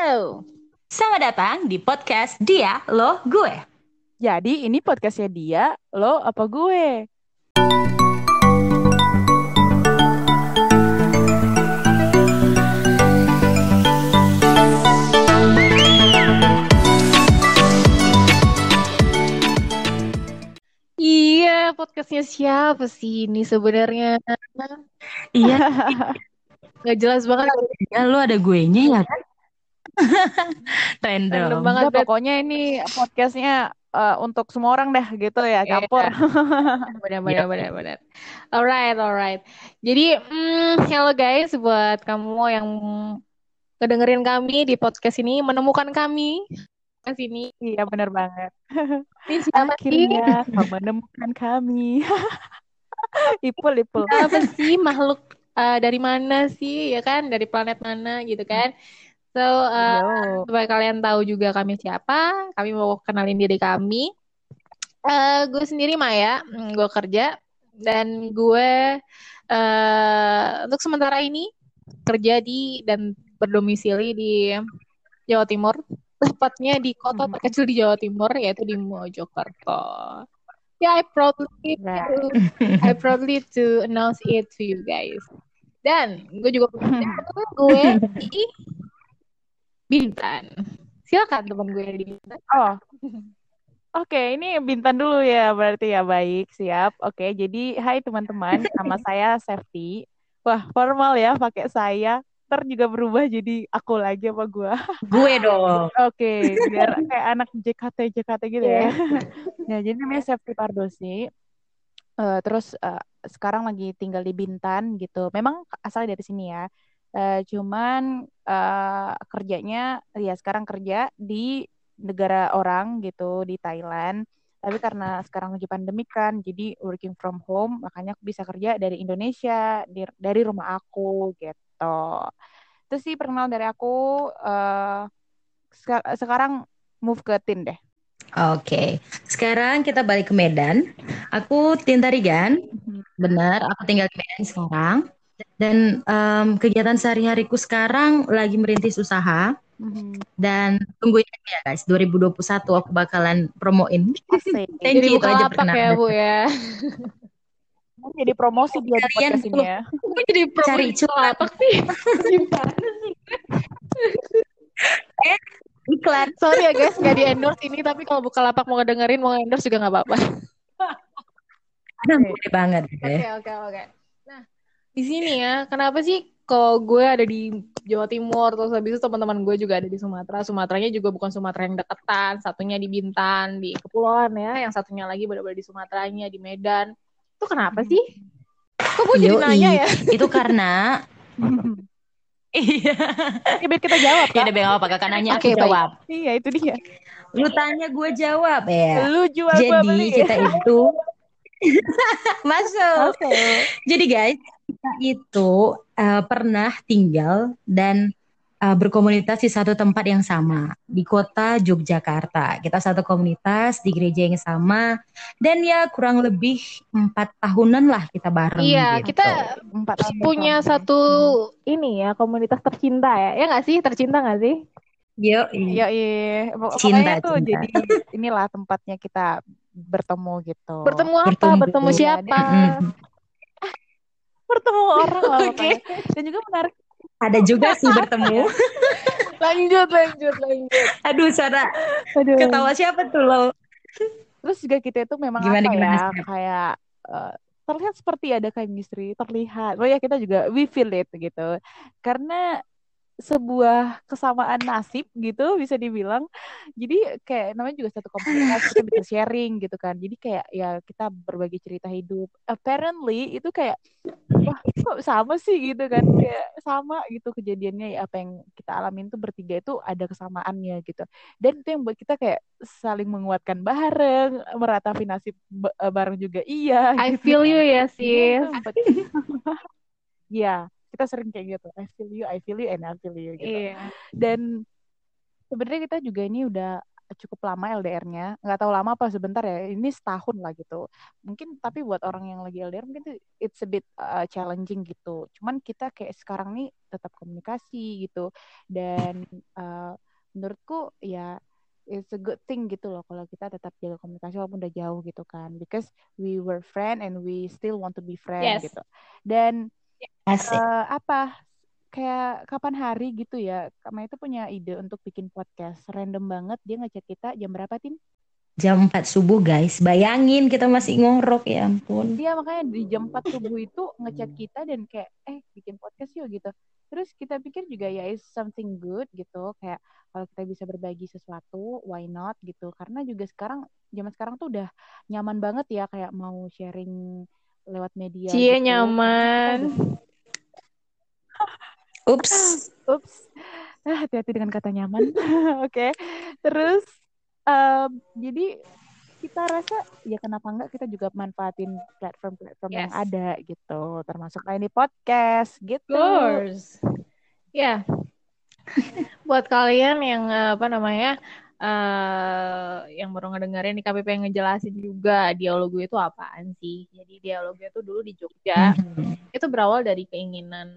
Halo, selamat datang di podcast Dia, Lo, Gue. Jadi ini podcastnya dia, lo apa gue? Iya, podcastnya siapa sih ini sebenarnya? Iya, Nggak jelas banget. ya lo ada gue nya ya kan? Random Random. banget. Enggak, pokoknya ini podcastnya eh, untuk semua orang dah gitu ya, Iya. campur. Benar, benar, benar, benar. Alright, alright. Jadi, mm, hello guys, buat kamu yang ngedengerin kami di podcast ini, menemukan kami ke sini. Iya benar banget. Ini siapa sih? Akhirnya kau menemukan kami. Ipul, Ipul. Siapa sih makhluk eh, dari mana sih, ya kan? Dari planet mana gitu kan? So, eh, Yo. supaya kalian tahu juga kami siapa, kami mau kenalin diri kami. Eh, gue sendiri Maya, mm, gue kerja dan gue eh untuk sementara ini kerja di dan berdomisili di Jawa Timur, tepatnya di kota Mhm. terkecil di Jawa Timur yaitu di Mojokerto. Ya, I proudly Nah. to, I proudly to announce it to you guys. Dan gue juga kerja, gue di Bintan. Silakan teman gue di Bintan. Oh. Oke, ini Bintan dulu ya berarti ya baik, siap. Oke, jadi hai teman-teman, nama saya Safety. Wah, formal ya pakai saya. Ntar juga berubah jadi aku lagi apa gua. Gue dong. Oke, biar kayak anak JKT JKT gitu ya. Ya, jadi namanya Safety Pardosi. Eh, terus eh, sekarang lagi tinggal di Bintan gitu. Memang asal dari sini ya. Eh, cuman eh, kerjanya ya sekarang kerja di negara orang gitu di Thailand. Tapi karena sekarang lagi pandemi kan, jadi working from home, makanya aku bisa kerja dari Indonesia, di- dari rumah aku gitu. Itu sih perkenalan dari aku. seka- sekarang move ke Tin deh. Oke, sekarang kita balik ke Medan. Aku Tinta Rigan, benar. Aku tinggal di Medan sekarang. Dan em, kegiatan sehari-hariku sekarang lagi merintis usaha. Mhm. Dan tungguin aja ya guys, 2021 aku bakalan promoin. Asik. Thank you, itu aja lapak ya. Bu ya. Jadi promosi dia di Kalian podcast ini ya. Jadi Cari promosi cuan. lapak sih. Gimana sih? Iklan. Sorry ya guys, nggak di endorse ini, tapi kalau buka lapak mau ngedengerin, mau endorse juga nggak apa-apa. Nah, boleh banget. Oke, oke, oke. Di sini ya, kenapa sih kalau gue ada di Jawa Timur, terus habis itu teman-teman gue juga ada di Sumatera. Sumateranya juga bukan Sumatera yang deketan, satunya di Bintan, di Kepulauan ya, yang satunya lagi benar-benar di Sumateranya, di Medan. Itu kenapa sih? Kok gue jadi Yoi. nanya ya? Itu karena Iya. Ya, biar kita jawab Ya kan. udah nggak apa kakak nanya Oke, aku baik. jawab. Iya itu dia. Lu tanya gue jawab ya. Lu jual Jadi beli. kita itu masuk. Oke. Jadi guys, kita itu eh, pernah tinggal dan eh, berkomunitas di satu tempat yang sama di kota Yogyakarta. Kita satu komunitas di gereja yang sama dan ya kurang lebih empat tahunan lah kita bareng. Iya, gitu. kita Empat tahun punya tahun. satu ini ya, komunitas tercinta ya. Ya nggak sih? Tercinta nggak sih? Yo, Iya iya. Pok- Cinta, Pokoknya tuh cinta. jadi inilah tempatnya kita bertemu gitu. Bertemu apa? Bertemu. Bertemu Iya, siapa? Bertemu orang lah Oke. pokoknya. Dan juga menarik. Ada juga sih bertemu. Lanjut, lanjut, lanjut. Aduh, suara Aduh. ketawa siapa tuh lo? Terus juga kita itu memang Gimana, apa gimana, ya Step? kayak eh, terlihat seperti ada chemistry, terlihat. Oh ya kita juga we feel it gitu. Karena sebuah kesamaan nasib gitu bisa dibilang. Jadi kayak namanya juga satu komunitas kita bisa sharing gitu kan. Jadi kayak ya kita berbagi cerita hidup. Apparently itu kayak wah kok sama sih gitu kan. Kayak sama gitu kejadiannya ya apa yang kita alamin tuh bertiga itu ada kesamaannya gitu. Dan itu yang buat kita kayak saling menguatkan bareng, meratapi nasib ba- bareng juga iya. I gitu. feel you ya, Iya, sis. sempet- Iya, kita sering kayak gitu. I feel you, I feel you, and I feel you gitu. Iya. Dan sebenarnya kita juga ini udah cukup lama LDR-nya, nggak tahu lama apa sebentar ya. Ini setahun lah gitu. Mungkin tapi buat orang yang lagi LDR mungkin tuh it's a bit uh, challenging gitu. Cuman kita kayak sekarang nih tetap komunikasi gitu dan uh, menurutku ya it's a good thing gitu loh kalau kita tetap jaga komunikasi walaupun udah jauh gitu kan because we were friend and we still want to be friend Yes. gitu dan Asik. eh, apa kayak kapan hari gitu ya Kama itu punya ide untuk bikin podcast random banget dia ngechat kita jam berapa tin Jam 4 subuh guys. Bayangin kita masih ngorok ya ampun. dia makanya di jam 4 subuh itu ngechat kita dan kayak eh bikin podcast yuk gitu terus kita pikir juga ya is something good gitu kayak kalau kita bisa berbagi sesuatu why not gitu karena juga sekarang zaman sekarang tuh udah nyaman banget ya kayak mau sharing lewat media Cie gitu. nyaman. Ups. Ups, Ah, hati-hati dengan kata nyaman. Oke, terus em, jadi kita rasa ya kenapa enggak kita juga manfaatin platform-platform yang Yes. ada gitu, termasuk ini podcast gitu. course. Ya. Buat kalian yang eh, apa namanya eh yang baru ngedengerin nih kami pengen ngejelasin juga dialog gue itu apaan sih. Jadi dialog gue itu dulu di Jogja Mhm. itu berawal dari keinginan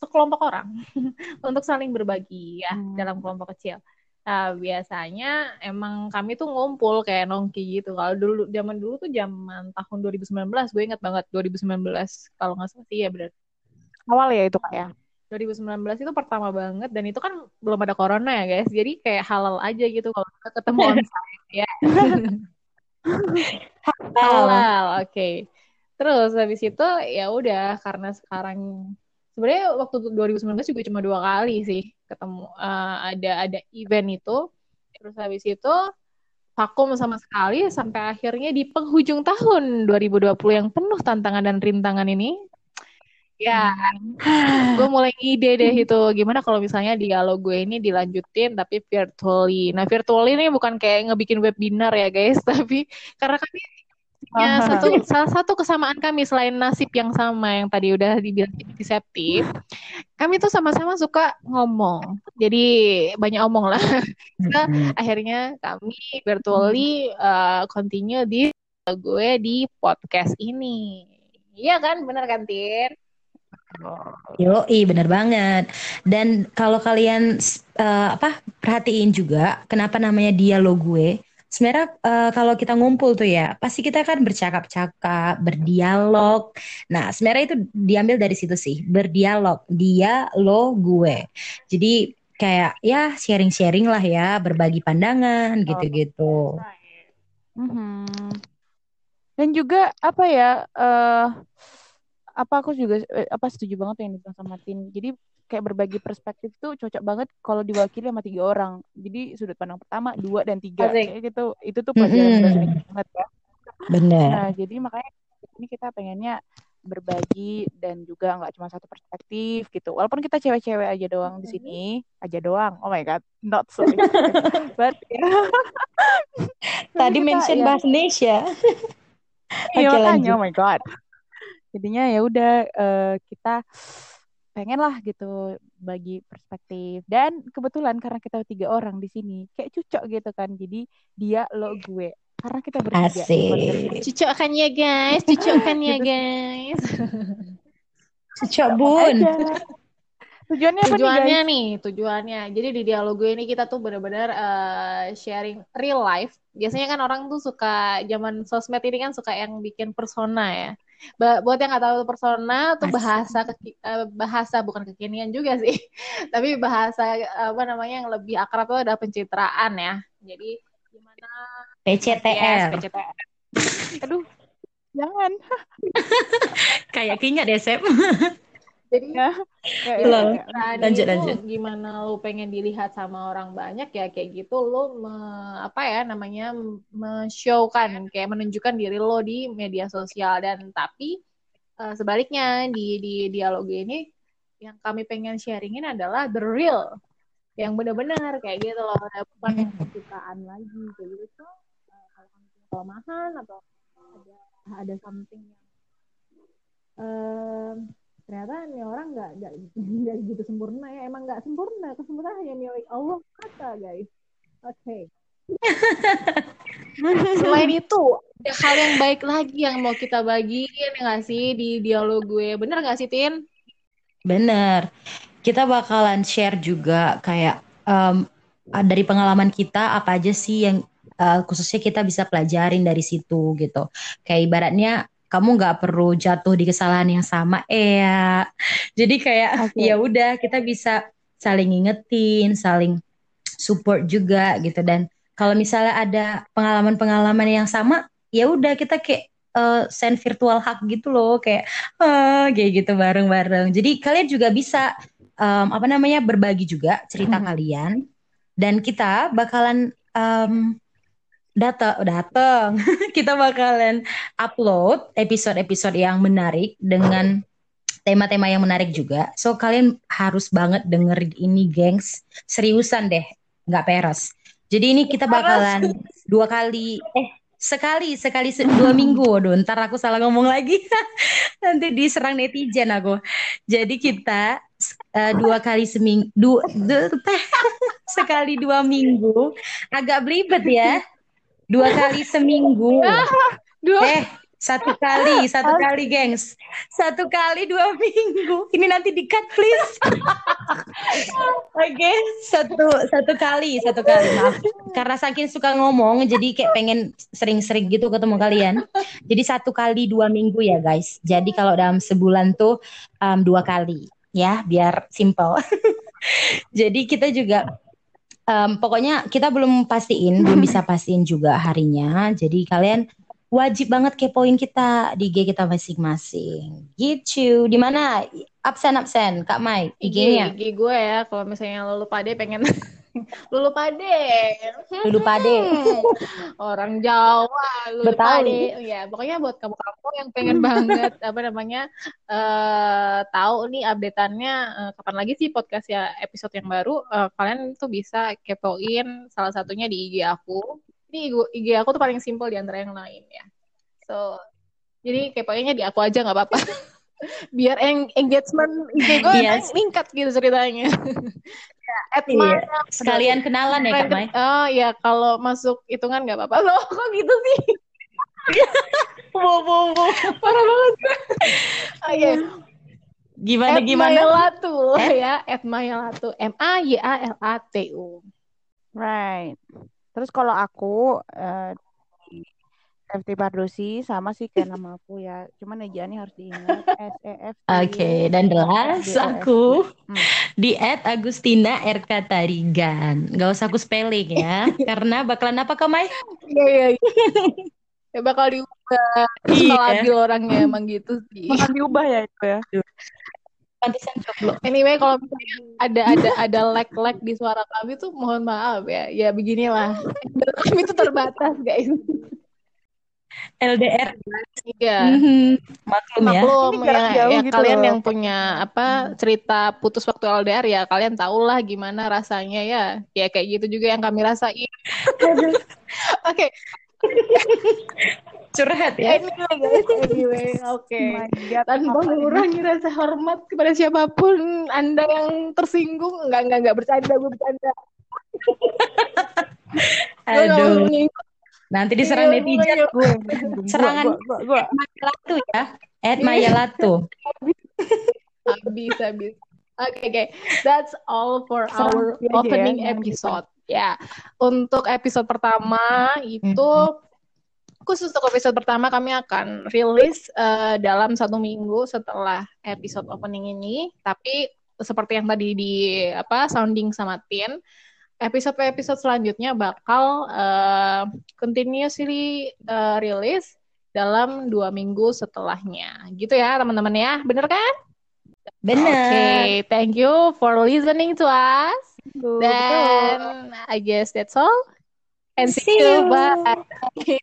sekelompok orang untuk saling berbagi ya Hmm. dalam kelompok kecil. Nah, biasanya emang kami tuh ngumpul kayak nongki gitu. Kalau dulu zaman dulu tuh zaman tahun 2019, gue ingat banget 2019 kalau nggak salah sih ya benar. Awal ya itu kak ya. 2019 itu pertama banget dan itu kan belum ada corona ya guys. Jadi kayak halal aja gitu kalau kita ketemu onsite ya. halal, oke. Terus habis itu ya udah karena sekarang sebenarnya waktu 2019 juga cuma dua kali sih ketemu eh, ada ada event itu. Terus habis itu vakum sama sekali sampai akhirnya di penghujung tahun 2020 yang penuh tantangan dan rintangan ini. Ya, gue mulai ide deh itu gimana kalau misalnya dialog gue ini dilanjutin tapi virtually. Nah virtually ini bukan kayak ngebikin webinar ya guys, tapi karena kami punya satu salah satu kesamaan kami selain nasib yang sama yang tadi udah dibilang antiseptif, kami tuh sama-sama suka ngomong. Jadi banyak omong lah. Kita Mhm. akhirnya kami virtually uh, continue di gue di podcast ini. Iya kan, bener kan Tir? Yoi, bener banget. Dan kalau kalian eh, apa perhatiin juga kenapa namanya dialog gue. Sebenarnya eh, kalau kita ngumpul tuh ya, pasti kita kan bercakap-cakap, berdialog. Nah, sebenarnya itu diambil dari situ sih, berdialog, dia, lo, gue. Jadi kayak ya sharing-sharing lah ya, berbagi pandangan gitu-gitu. Mhm. Dan juga apa ya? eh apa aku juga eh, apa setuju banget yang dibilang sama Tin. Jadi kayak berbagi perspektif tuh cocok banget kalau diwakili sama tiga orang. Jadi sudut pandang pertama, dua dan tiga Asik. kayak gitu. Itu tuh pelajaran Mhm. sering banget ya. Bener. Nah, jadi makanya ini kita pengennya berbagi dan juga nggak cuma satu perspektif gitu. Walaupun kita cewek-cewek aja doang di sini, aja doang. Oh my god, not so. But ya. Tadi kita mention ya- bahasa Indonesia. Iya makanya, lanjut. oh my god. Jadinya ya udah eh, kita pengen lah gitu bagi perspektif dan kebetulan karena kita tiga orang di sini kayak cocok gitu kan jadi dia lo gue karena kita bertiga ini. Cucokkan ya guys, cucokkan ya Gitu. guys. Cocok bun. tujuannya apa nih Tujuannya guys nih, tujuannya. Jadi di dialog gue ini kita tuh benar-benar eh, sharing real life. Biasanya kan orang tuh suka zaman sosmed ini kan suka yang bikin persona ya. Buat yang nggak tahu persona tuh bahasa keki- eh, bahasa bukan kekinian juga sih. Tapi bahasa apa namanya yang lebih akrab tuh ada pencitraan ya. Jadi gimana Yes, PCTR. PCTR. aduh jangan Kayak kinya deh, Sep. Jadi ya. ya, ya, ya. Lanjut, itu lanjut. gimana lu pengen dilihat sama orang banyak ya kayak gitu lu me- apa ya namanya men-showkan kayak menunjukkan diri lo di media sosial. Dan tapi eh, sebaliknya di di dialog ini yang kami pengen sharingin adalah the real yang benar-benar kayak gitu loh. Ada bukan yang kesukaan lagi kayak gitu. Tuh eh, kalau kelemahan atau ada ada something yang em, ternyata nih orang nggak nggak nggak gitu sempurna ya. Emang nggak sempurna kesempurnaan hanya milik Allah kata guys. Oke. Selain itu ada hal yang baik lagi yang mau kita bagiin ya nggak sih di dialog gue. Bener nggak sih Tin? Bener. Kita bakalan share juga kayak em, uh, dari pengalaman kita apa aja sih yang uh, khususnya kita bisa pelajarin dari situ gitu. Kayak ibaratnya kamu nggak perlu jatuh di kesalahan yang sama, ya. Jadi kayak okay. ya udah kita bisa saling ngingetin, saling support juga gitu dan kalau misalnya ada pengalaman-pengalaman yang sama, ya udah kita kayak uh, send virtual hug gitu loh kayak uh, kayak gitu bareng-bareng. Jadi kalian juga bisa um, apa namanya berbagi juga cerita mm-hmm. kalian dan kita bakalan um, data datang kita bakalan upload episode-episode yang menarik dengan tema-tema yang menarik juga. So kalian harus banget dengerin ini, gengs. Seriusan deh, nggak peres. Jadi ini kita bakalan dua kali, eh sekali sekali se dua minggu. Waduh ntar aku salah ngomong lagi. Nanti diserang netizen aku. Jadi kita uh, dua kali seminggu dua, dua sekali dua minggu. Agak belibet ya dua kali seminggu dua eh satu kali, satu kali, gengs. Satu kali dua minggu. Ini nanti di cut, please. Oke, okay. satu satu kali, satu kali. Maaf. Karena saking suka ngomong, jadi kayak pengen sering-sering gitu ketemu kalian. Jadi satu kali dua minggu ya, guys. Jadi kalau dalam sebulan tuh um, dua kali, ya, biar simple. jadi kita juga um, pokoknya kita belum pastiin, belum bisa pastiin juga harinya. Jadi kalian wajib banget kepoin kita di IG kita masing-masing. Gitu. Di mana? Absen absen, Kak Mai, IG-nya. IG, IG gue ya, kalau misalnya lo lupa deh pengen Lulu pade. Lulu pade. Orang Jawa, lulu pade. Ya, pokoknya buat kamu-kamu yang pengen banget apa namanya uh, tahu nih updateannya uh, kapan lagi sih podcast ya episode yang baru, uh, kalian tuh bisa kepoin salah satunya di IG aku ini IG aku tuh paling simpel di antara yang lain ya so jadi kepoinnya di aku aja nggak apa-apa biar eng engagement IG gue yes. meningkat gitu ceritanya. Ya, at iya. sekalian kenalan ya kak Mai. Oh ya kalau masuk hitungan nggak apa-apa. Loh kok gitu sih? Wow wow wow. Parah banget. Oh, iya. gimana at gimana? Mayalatu ya. At Mayalatu M A Y A L A T U. Right. Terus kalau aku uh, FT Pardosi sama sih kayak nama aku ya. Cuman ejaannya harus diingat S E F. Oke, okay, dan jelas aku hmm. di at Agustina RK Tarigan. Gak usah aku spelling ya, karena bakalan apa Kamai? Iya iya. iya. ya bakal diubah. Iya. lagi orangnya emang gitu sih. Bakal diubah ya itu ya pantesan. Anyway, kalau misalnya ada ada ada lag lag di suara kami tuh mohon maaf ya. Ya beginilah. kami itu terbatas, guys. LDR. Iya. Mm-hmm. Maklum, ya. Maklum ya, ya, ya gitu kalian loh. yang punya apa cerita putus waktu LDR ya kalian tahulah gimana rasanya ya. Ya kayak gitu juga yang kami rasain. Oke. Okay curhat ya. Anyway guys, anyway, oke. Okay. Oh Tanpa mengurangi rasa hormat kepada siapa pun Anda yang tersinggung, enggak enggak enggak bercanda, gue bercanda. Aduh. Nanti diserang iya, netizen gue. Serangan gue, gue, Latu ya. Ed Maya Latu. habis habis. Oke, okay, okay. That's all for our ya, opening ya, episode. Ya, untuk episode pertama itu mm -hmm khusus untuk episode pertama kami akan rilis uh, dalam satu minggu setelah episode opening ini. Tapi seperti yang tadi di apa sounding sama Tin, episode-episode selanjutnya bakal uh, continuously uh, rilis dalam dua minggu setelahnya. Gitu ya teman-teman ya, bener kan? Bener. Oke, okay, thank you for listening to us. Then I guess that's all. And see, see you. Bye.